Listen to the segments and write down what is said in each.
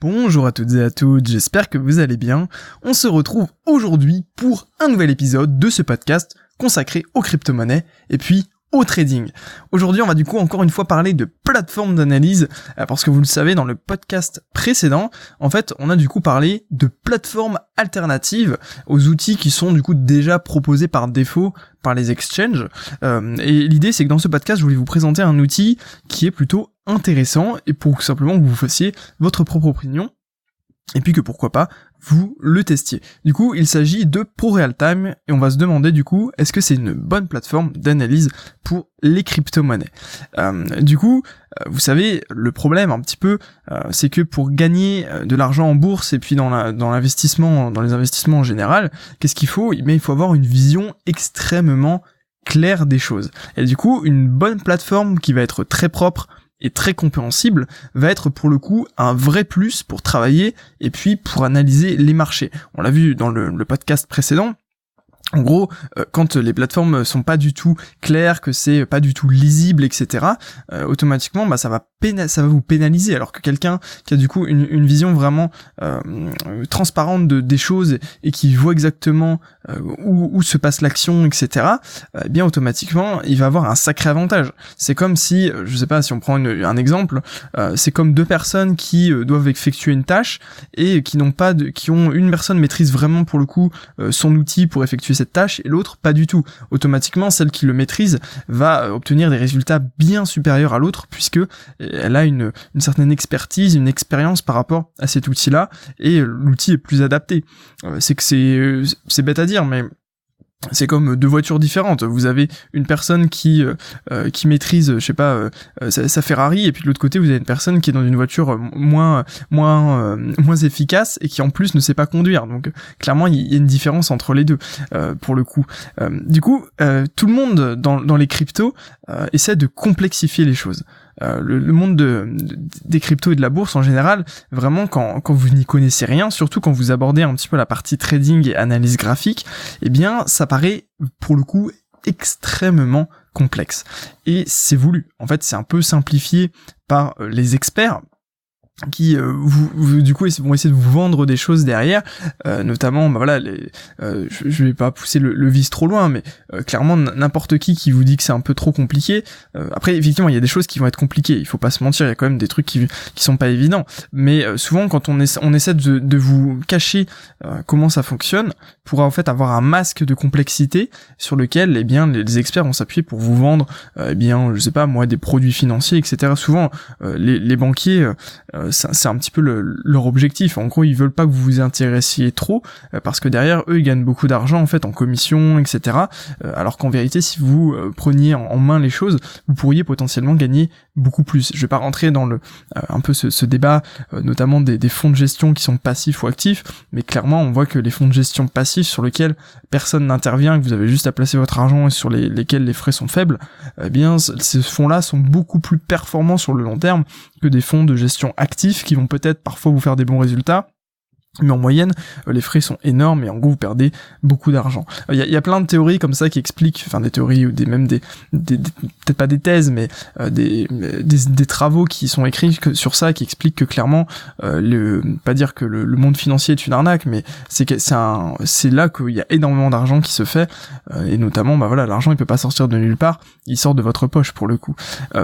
Bonjour à toutes et à toutes, j'espère que vous allez bien. On se retrouve aujourd'hui pour un nouvel épisode de ce podcast consacré aux crypto-monnaies et puis au trading. Aujourd'hui, on va du coup encore une fois parler de plateforme d'analyse, euh, parce que vous le savez, dans le podcast précédent, en fait, on a du coup parlé de plateformes alternatives aux outils qui sont du coup déjà proposés par défaut par les exchanges. Euh, et l'idée, c'est que dans ce podcast, je voulais vous présenter un outil qui est plutôt intéressant et pour simplement que vous fassiez votre propre opinion et puis que pourquoi pas vous le testiez. Du coup, il s'agit de ProRealTime et on va se demander du coup, est-ce que c'est une bonne plateforme d'analyse pour les crypto-monnaies? Euh, Du coup, euh, vous savez, le problème un petit peu, euh, c'est que pour gagner de l'argent en bourse et puis dans l'investissement, dans les investissements en général, qu'est-ce qu'il faut? Eh il faut avoir une vision extrêmement claire des choses. Et du coup, une bonne plateforme qui va être très propre, et très compréhensible va être pour le coup un vrai plus pour travailler et puis pour analyser les marchés. On l'a vu dans le, le podcast précédent, en gros, euh, quand les plateformes sont pas du tout claires, que c'est pas du tout lisible, etc., euh, automatiquement, bah, ça va ça va vous pénaliser. Alors que quelqu'un qui a du coup une, une vision vraiment euh, transparente de, des choses et qui voit exactement où, où, se passe l'action, etc., eh bien automatiquement, il va avoir un sacré avantage. C'est comme si, je sais pas, si on prend un exemple, c'est comme deux personnes qui doivent effectuer une tâche et qui n'ont pas de, qui ont une personne maîtrise vraiment pour le coup son outil pour effectuer tâche et l'autre pas du tout. Automatiquement, celle qui le maîtrise va euh, obtenir des résultats bien supérieurs à l'autre puisque euh, elle a une, certaine expertise, une expérience par rapport à cet outil-là et l'outil est plus adapté. Euh, c'est que c'est bête à dire mais c'est comme deux voitures différentes. Vous avez une personne qui euh, euh, qui maîtrise, je sais pas, euh, sa, Ferrari, et puis de l'autre côté, vous avez une personne qui est dans une voiture moins moins moins efficace et qui en plus ne sait pas conduire. Donc clairement, il y a une différence entre les deux pour le coup. du coup, tout le monde dans dans les cryptos essaie de complexifier les choses. Euh, le, monde de, des cryptos et de la bourse en général, vraiment quand, quand vous n'y connaissez rien, surtout quand vous abordez un petit peu la partie trading et analyse graphique, eh bien ça paraît pour le coup extrêmement complexe. Et c'est voulu. En fait, c'est un peu simplifié par euh, les experts qui euh, vous, du coup vont essayer de vous vendre des choses derrière euh, notamment bah voilà les, euh, je, vais pas pousser le, le vice trop loin mais clairement n'importe qui qui vous dit que c'est un peu trop compliqué après effectivement il y a des choses qui vont être compliquées il faut pas se mentir il y a quand même des trucs qui qui sont pas évidents mais souvent quand on, essaie, on essaie de, de vous cacher comment ça fonctionne pour en fait avoir un masque de complexité sur lequel eh bien les, experts vont s'appuyer pour vous vendre eh bien je sais pas moi des produits financiers etc souvent les, les banquiers c'est un petit peu leur objectif. En gros, ils veulent pas que vous vous intéressiez trop euh, parce que derrière eux, ils gagnent beaucoup d'argent en fait en commission, etc. Euh, alors qu'en vérité, si vous euh, preniez en main les choses, vous pourriez potentiellement gagner beaucoup plus. Je vais pas rentrer dans le un peu ce, débat, notamment des, fonds de gestion qui sont passifs ou actifs, mais clairement, on voit que les fonds de gestion passifs sur lesquels personne n'intervient, que vous avez juste à placer votre argent et sur lesquels les frais sont faibles, eh bien, ces fonds-là sont beaucoup plus performants sur le long terme que des fonds de gestion actifs qui vont peut-être parfois vous faire des bons résultats, mais en moyenne, euh, les frais sont énormes et en gros vous perdez beaucoup d'argent. Il y, a, plein de théories comme ça qui expliquent, enfin des théories ou des même des, peut-être pas des thèses, mais euh, des, des, travaux qui sont écrits sur ça qui expliquent que clairement, euh, le, pas dire que le, monde financier est une arnaque, mais c'est que c'est c'est là qu'il y a énormément d'argent qui se fait et notamment, bah voilà, l'argent il peut pas sortir de nulle part, il sort de votre poche pour le coup.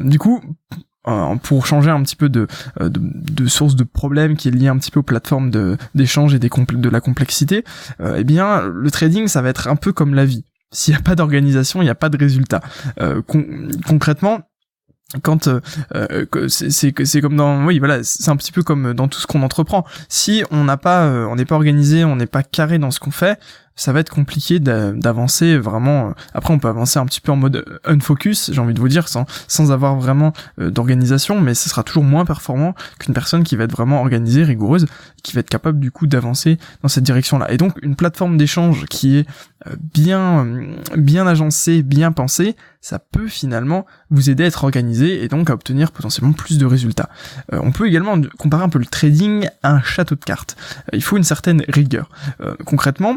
du coup, euh, pour changer un petit peu de, euh, de, de, source de problème qui est lié un petit peu aux plateformes d'échange et des de la complexité, euh, eh bien le trading ça va être un peu comme la vie. S'il n'y a pas d'organisation, il n'y a pas de résultat. concrètement, quand c'est c'est comme dans oui voilà c'est un petit peu comme dans tout ce qu'on entreprend si on n'a pas on n'est pas organisé on n'est pas carré dans ce qu'on fait ça va être compliqué d'avancer vraiment. Euh, après, on peut avancer un petit peu en mode euh, unfocus, j'ai envie de vous dire, sans, sans avoir vraiment euh, d'organisation, mais ce sera toujours moins performant qu'une personne qui va être vraiment organisée, rigoureuse, qui va être capable du coup d'avancer dans cette direction-là. Et donc, une plateforme d'échange qui est bien, bien agencée, bien pensée, ça peut finalement vous aider à être organisé et donc à obtenir potentiellement plus de résultats. on peut également comparer un peu le trading à un château de cartes. il faut une certaine rigueur. concrètement,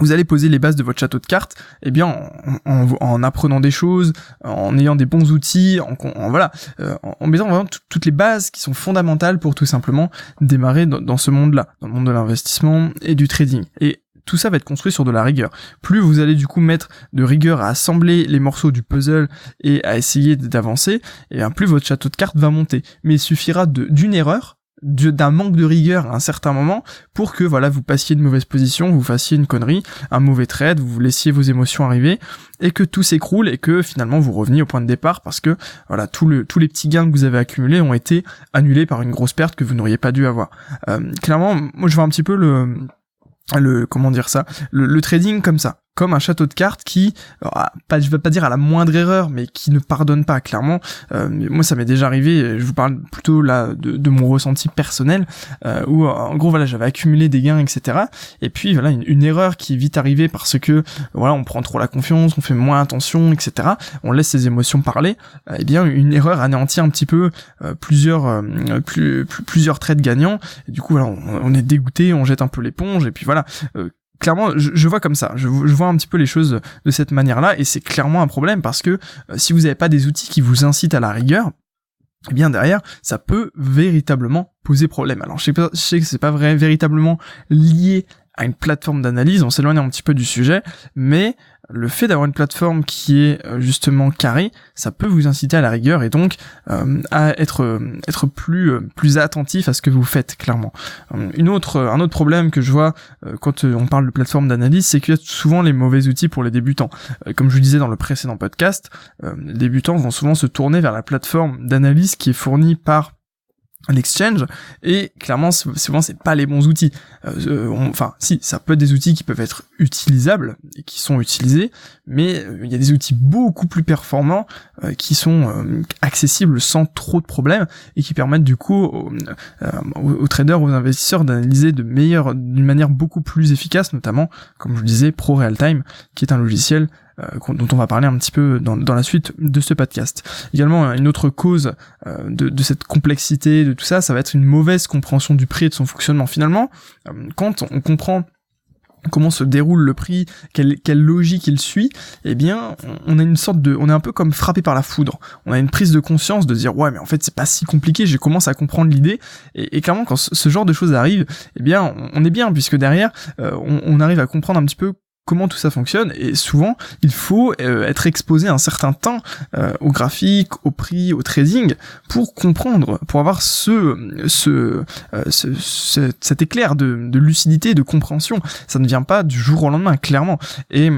vous allez poser les bases de votre château de cartes, eh bien en, apprenant des choses, en ayant des bons outils, en, voilà, euh, en, mettant vraiment toutes les bases qui sont fondamentales pour tout simplement démarrer dans, dans ce monde-là, dans le monde de l'investissement et du trading. Et tout ça va être construit sur de la rigueur. Plus vous allez du coup mettre de rigueur à assembler les morceaux du puzzle et à essayer d'avancer, et bien plus votre château de cartes va monter. Mais il suffira d'une erreur d'un manque de rigueur à un certain moment pour que voilà vous passiez une mauvaise position, vous fassiez une connerie, un mauvais trade, vous laissiez vos émotions arriver et que tout s'écroule et que finalement vous reveniez au point de départ parce que voilà tous les petits gains que vous avez accumulés ont été annulés par une grosse perte que vous n'auriez pas dû avoir. Euh, clairement, moi je vois un petit peu le le comment dire ça le, trading comme ça comme un château de cartes qui pas je vais pas dire à la moindre erreur mais qui ne pardonne pas clairement. Euh, moi ça m'est déjà arrivé je vous parle plutôt là de, mon ressenti personnel euh, où en gros voilà j'avais accumulé des gains etc et puis voilà une, erreur qui est vite arrivée parce que voilà on prend trop la confiance on fait moins attention etc on laisse ses émotions parler. Et eh bien une erreur anéantit un petit peu euh, plusieurs euh, plus, plusieurs traits gagnants et du coup voilà on est dégoûté on jette un peu l'éponge et puis voilà clairement, je, vois comme ça. Je, vois un petit peu les choses de cette manière-là, et c'est clairement un problème parce que euh, si vous n'avez pas des outils qui vous incitent à la rigueur, eh bien derrière, ça peut véritablement poser problème. Alors je sais, pas, je sais que c'est pas vrai, véritablement lié à une plateforme d'analyse, on s'éloigne un petit peu du sujet, mais le fait d'avoir une plateforme qui est euh, justement carrée, ça peut vous inciter à la rigueur et donc euh, à être euh, être plus plus attentif à ce que vous faites clairement. Une autre un autre problème que je vois quand on parle de plateforme d'analyse, c'est qu'il y a souvent les mauvais outils pour les débutants. comme je vous disais dans le précédent podcast, les débutants vont souvent se tourner vers la plateforme d'analyse qui est fournie par l'exchange et clairement souvent c'est pas les bons outils. Euh, enfin si ça peut être des outils qui peuvent être utilisables et qui sont utilisés mais euh, il y a des outils beaucoup plus performants euh, qui sont accessibles sans trop de problèmes et qui permettent du coup aux, traders aux investisseurs d'analyser de meilleure d'une manière beaucoup plus efficace notamment comme je vous disais Pro Real Time qui est un logiciel euh, dont on va parler un petit peu dans, dans, la suite de ce podcast. Également, une autre cause euh, de, de, cette complexité, de tout ça, ça va être une mauvaise compréhension du prix et de son fonctionnement. Finalement, euh, quand on comprend comment se déroule le prix, quelle, quelle logique il suit, eh bien, on a une sorte de, on est un peu comme frappé par la foudre. On a une prise de conscience de dire ouais, mais en fait c'est pas si compliqué. Je commence à comprendre l'idée et, et, clairement quand ce genre de choses arrive, eh bien, on est bien puisque derrière, on, on, arrive à comprendre un petit peu comment tout ça fonctionne et souvent il faut euh, être exposé un certain temps euh, au graphique, au prix, au trading pour comprendre, pour avoir ce, ce, euh, cet éclair de, de lucidité, de compréhension. Ça ne vient pas du jour au lendemain, clairement. Et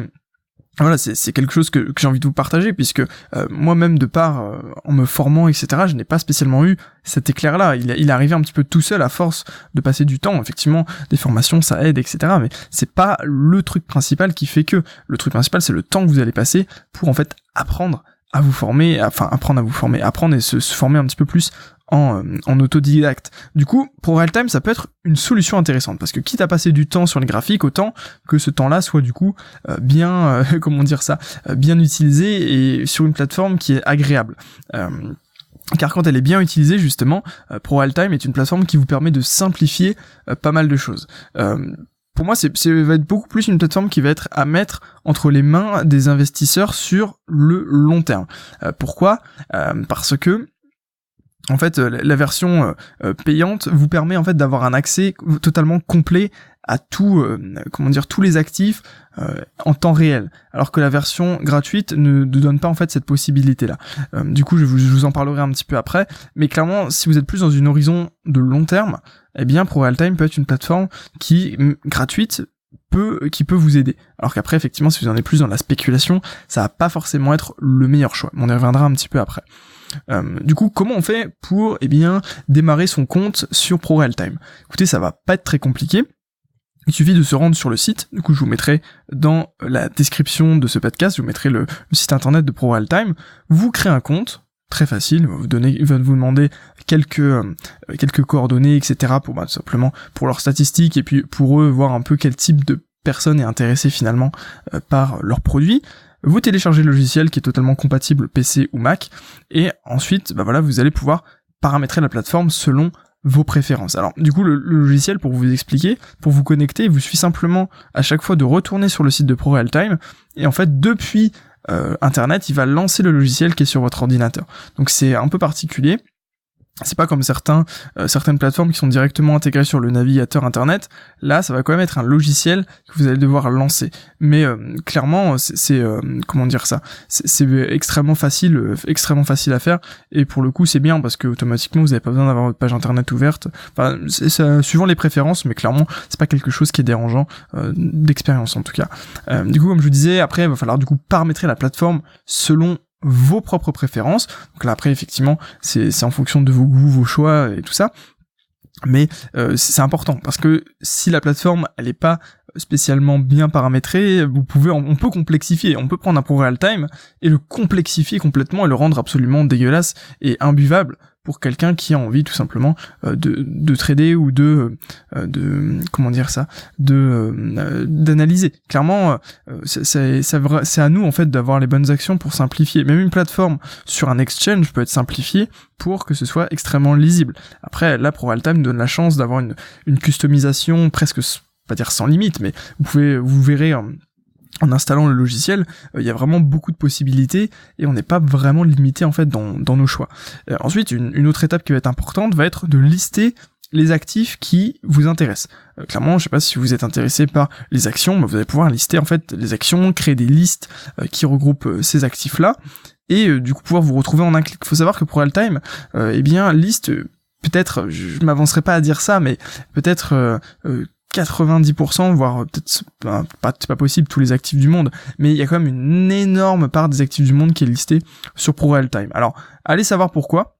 voilà, c'est quelque chose que, j'ai envie de vous partager, puisque euh, moi-même, de part, euh, en me formant, etc., je n'ai pas spécialement eu cet éclair-là. Il, il est arrivé un petit peu tout seul à force de passer du temps. Effectivement, des formations, ça aide, etc., mais c'est pas le truc principal qui fait que. Le truc principal, c'est le temps que vous allez passer pour, en fait, apprendre à vous former, enfin apprendre à vous former, apprendre et se, se former un petit peu plus en, euh, en autodidacte. Du coup, pour Realtime, ça peut être une solution intéressante parce que quitte à passer du temps sur les graphiques, autant que ce temps-là soit du coup euh, bien, euh, comment dire ça, bien utilisé et sur une plateforme qui est agréable. car quand elle est bien utilisée, justement, Pro Realtime est une plateforme qui vous permet de simplifier pas mal de choses pour moi, c'est va être beaucoup plus une plateforme qui va être à mettre entre les mains des investisseurs sur le long terme. pourquoi? Parce que en fait, euh, la version euh, euh, payante vous permet en fait d'avoir un accès totalement complet à tout, comment dire, tous les actifs en temps réel, alors que la version gratuite ne, donne pas en fait cette possibilité-là. du coup, je vous, en parlerai un petit peu après, mais clairement, si vous êtes plus dans une horizon de long terme, eh bien, Pro Realtime peut être une plateforme qui gratuite peut, qui peut vous aider. Alors qu'après, effectivement, si vous en êtes plus dans la spéculation, ça va pas forcément être le meilleur choix. On y reviendra un petit peu après. Euh, du coup, comment on fait pour eh bien démarrer son compte sur Pro Time? Écoutez, ça va pas être très compliqué. Il suffit de se rendre sur le site. Du coup, je vous mettrai dans la description de ce podcast, je vous mettrai le, site internet de Pro Time. Vous créez un compte, très facile. Vous donnez, ils vont vous demander quelques euh, quelques coordonnées, etc. pour bah, simplement pour leurs statistiques et puis pour eux voir un peu quel type de personne est intéressée finalement euh, par leurs produits vous téléchargez le logiciel qui est totalement compatible PC ou Mac, et ensuite, bah voilà, vous allez pouvoir paramétrer la plateforme selon vos préférences. Alors du coup le, logiciel pour vous expliquer, pour vous connecter, il vous suffit simplement à chaque fois de retourner sur le site de ProRealTime et en fait depuis euh, internet il va lancer le logiciel qui est sur votre ordinateur. Donc c'est un peu particulier c'est pas comme certains euh, certaines plateformes qui sont directement intégrées sur le navigateur internet. Là, ça va quand même être un logiciel que vous allez devoir lancer. Mais euh, clairement, c'est euh, comment dire ça? C'est extrêmement facile, extrêmement facile à faire. Et pour le coup, c'est bien parce que automatiquement, vous n'avez pas besoin d'avoir votre page internet ouverte. Enfin, c'est suivant les préférences, mais clairement, c'est pas quelque chose qui est dérangeant d'expérience en tout cas. du coup, comme je vous disais, après, il va falloir du coup paramétrer la plateforme selon vos propres préférences. Donc là après effectivement c'est en fonction de vos goûts, vos choix et tout ça. Mais euh, c'est important parce que si la plateforme elle est pas spécialement bien paramétrée, vous pouvez on peut complexifier, on peut prendre un pro real time et le complexifier complètement et le rendre absolument dégueulasse et imbuvable pour quelqu'un qui a envie tout simplement euh, de, de trader ou de euh, de comment dire ça de euh, d'analyser. Clairement c'est c'est à nous en fait d'avoir les bonnes actions pour simplifier. Même une plateforme sur un exchange peut être simplifiée pour que ce soit extrêmement lisible. Après là ProAltime donne la chance d'avoir une une customisation presque pas dire sans limite mais vous pouvez vous verrez en installant le logiciel, euh, il y a vraiment beaucoup de possibilités et on n'est pas vraiment limité en fait dans, nos choix. Euh, ensuite, une, autre étape qui va être importante va être de lister les actifs qui vous intéressent. Euh, clairement, je sais pas si vous êtes intéressé par les actions, mais vous allez pouvoir lister en fait les actions, créer des listes qui regroupent ces actifs-là et du coup pouvoir vous retrouver en un clic. Il faut savoir que pour Altime, eh bien liste peut-être, je m'avancerai pas à dire ça, mais peut-être 90%, voire peut-être pas, pas, possible tous les actifs du monde, mais il y a quand même une énorme part des actifs du monde qui est listée sur ProRealTime. Alors, allez savoir pourquoi.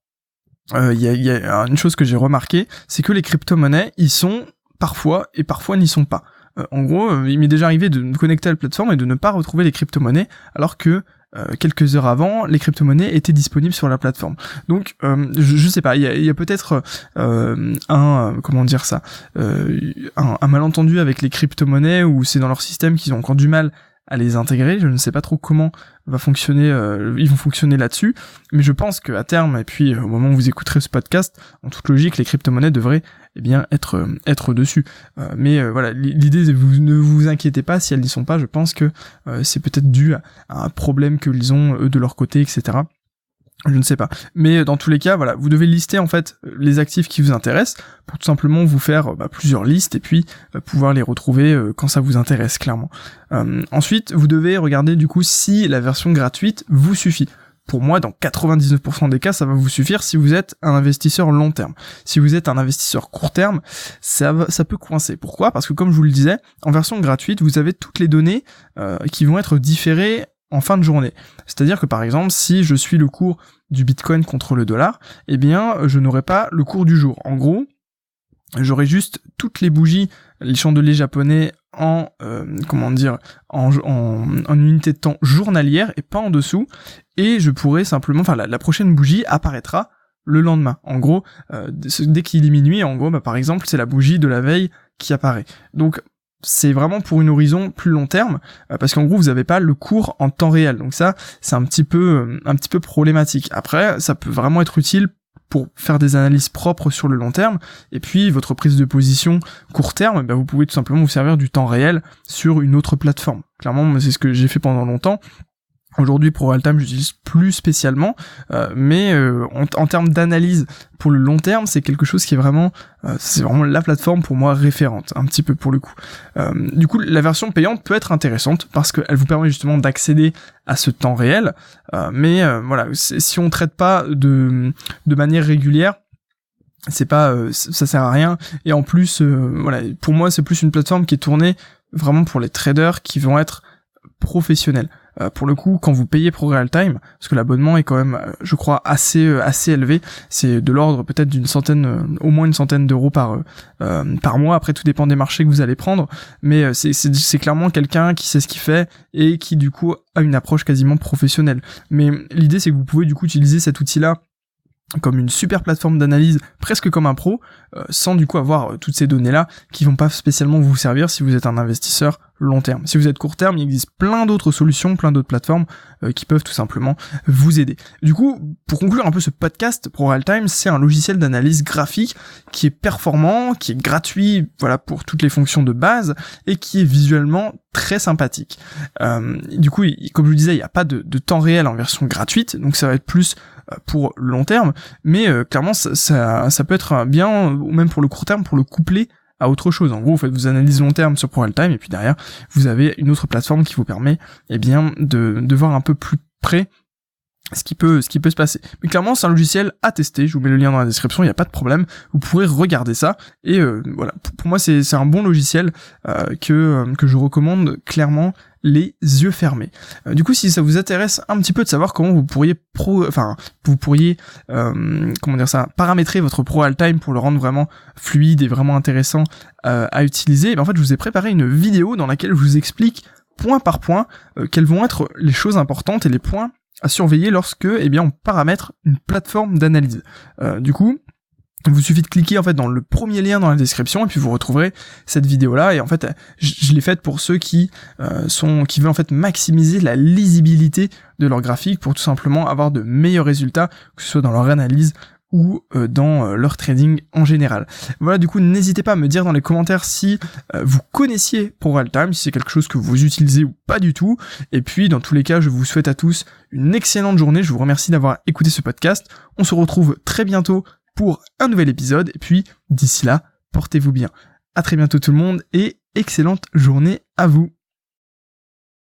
Euh, il y, a, une chose que j'ai remarqué, c'est que les crypto-monnaies, ils sont parfois et parfois n'y sont pas. Euh, en gros, euh, il m'est déjà arrivé de me connecter à la plateforme et de ne pas retrouver les crypto-monnaies, alors que euh, quelques heures avant, les crypto-monnaies étaient disponibles sur la plateforme. Donc, euh, je, je, sais pas, il y a, peut-être euh, un, comment dire ça, un, un, malentendu avec les crypto-monnaies où c'est dans leur système qu'ils ont encore du mal à les intégrer. Je ne sais pas trop comment va fonctionner, ils vont fonctionner là-dessus, mais je pense qu'à terme, et puis au moment où vous écouterez ce podcast, en toute logique, les crypto-monnaies devraient eh bien être euh, être dessus. Euh, mais euh, voilà, l'idée vous ne vous inquiétez pas si elles n'y sont pas. Je pense que c'est peut-être dû à, un problème qu'ils ont eux de leur côté, etc. Je ne sais pas. Mais dans tous les cas, voilà, vous devez lister en fait les actifs qui vous intéressent pour tout simplement vous faire bah, plusieurs listes et puis pouvoir les retrouver quand ça vous intéresse clairement. ensuite, vous devez regarder du coup si la version gratuite vous suffit pour moi, dans 99% des cas, ça va vous suffire si vous êtes un investisseur long terme. Si vous êtes un investisseur court terme, ça, peut coincer. Pourquoi? Parce que comme je vous le disais, en version gratuite, vous avez toutes les données euh, qui vont être différées en fin de journée. C'est-à-dire que par exemple, si je suis le cours du Bitcoin contre le dollar, eh bien, je n'aurai pas le cours du jour. En gros, j'aurai juste toutes les bougies, les chandeliers japonais en euh, comment dire en, en, unité de temps journalière et pas en dessous. Et je pourrais simplement enfin la, prochaine bougie apparaîtra le lendemain. En gros euh, dès qu'il minuit en gros bah, par exemple c'est la bougie de la veille qui apparaît. Donc c'est vraiment pour une horizon plus long terme euh, parce qu'en gros vous n'avez pas le cours en temps réel. Donc ça c'est un petit peu un petit peu problématique. Après ça peut vraiment être utile pour faire des analyses propres sur le long terme. Et puis votre prise de position court terme, bah, vous pouvez tout simplement vous servir du temps réel sur une autre plateforme. Clairement, c'est ce que j'ai fait pendant longtemps. Aujourd'hui, pour Altam, j'utilise plus spécialement, euh, mais euh, en, termes d'analyse pour le long terme, c'est quelque chose qui est vraiment, euh, c'est vraiment la plateforme pour moi référente, un petit peu pour le coup. du coup, la version payante peut être intéressante parce qu'elle vous permet justement d'accéder à ce temps réel, mais voilà, si on traite pas de de manière régulière, c'est pas, ça sert à rien. Et en plus, voilà, pour moi, c'est plus une plateforme qui est tournée vraiment pour les traders qui vont être professionnels. Euh, pour le coup, quand vous payez pour Time, parce que l'abonnement est quand même, euh, je crois, assez euh, assez élevé, c'est de l'ordre peut-être d'une centaine, au moins une centaine d'euros par par mois. Après, tout dépend des marchés que vous allez prendre, mais c'est c'est clairement quelqu'un qui sait ce qu'il fait et qui du coup a une approche quasiment professionnelle. Mais l'idée, c'est que vous pouvez du coup utiliser cet outil-là comme une super plateforme d'analyse, presque comme un pro, sans du coup avoir toutes ces données-là qui vont pas spécialement vous servir si vous êtes un investisseur long terme. Si vous êtes court terme, il existe plein d'autres solutions, plein d'autres plateformes euh, qui peuvent tout simplement vous aider. Du coup, pour conclure un peu ce podcast, ProRealTime, c'est un logiciel d'analyse graphique qui est performant, qui est gratuit, voilà, pour toutes les fonctions de base et qui est visuellement très sympathique. Euh, du coup, comme je vous disais, il n'y a pas de, temps réel en version gratuite, donc ça va être plus euh, pour long terme, mais euh, clairement ça, ça, ça, peut être bien, ou même pour le court terme, pour le coupler à autre chose. En gros, vous faites vos analyses long terme sur ProRealTime, et puis derrière, vous avez une autre plateforme qui vous permet eh bien, de, de voir un peu plus près ce qui peut ce qui peut se passer. Mais clairement, c'est un logiciel à tester. Je vous mets le lien dans la description. Il n'y a pas de problème. Vous pourrez regarder ça. Et euh, voilà. Pour, moi, c'est un bon logiciel euh, que euh, que je recommande clairement les yeux fermés. du coup, si ça vous intéresse un petit peu de savoir comment vous pourriez pro, enfin, vous pourriez, comment dire ça, paramétrer votre Pro Time pour le rendre vraiment fluide et vraiment intéressant à utiliser, ben, en fait, je vous ai préparé une vidéo dans laquelle je vous explique point par point quelles vont être les choses importantes et les points à surveiller lorsque eh bien on paramètre une plateforme d'analyse. Euh, du coup, il vous suffit de cliquer en fait dans le premier lien dans la description et puis vous retrouverez cette vidéo là et en fait je, l'ai faite pour ceux qui euh, sont qui veulent en fait maximiser la lisibilité de leur graphique pour tout simplement avoir de meilleurs résultats que ce soit dans leur analyse ou euh, dans euh, leur trading en général. Voilà, du coup, n'hésitez pas à me dire dans les commentaires si euh, vous connaissiez ProRealTime, si c'est quelque chose que vous utilisez ou pas du tout. Et puis, dans tous les cas, je vous souhaite à tous une excellente journée. Je vous remercie d'avoir écouté ce podcast. On se retrouve très bientôt pour un nouvel épisode. Et puis, d'ici là, portez-vous bien. À très bientôt tout le monde et excellente journée à vous.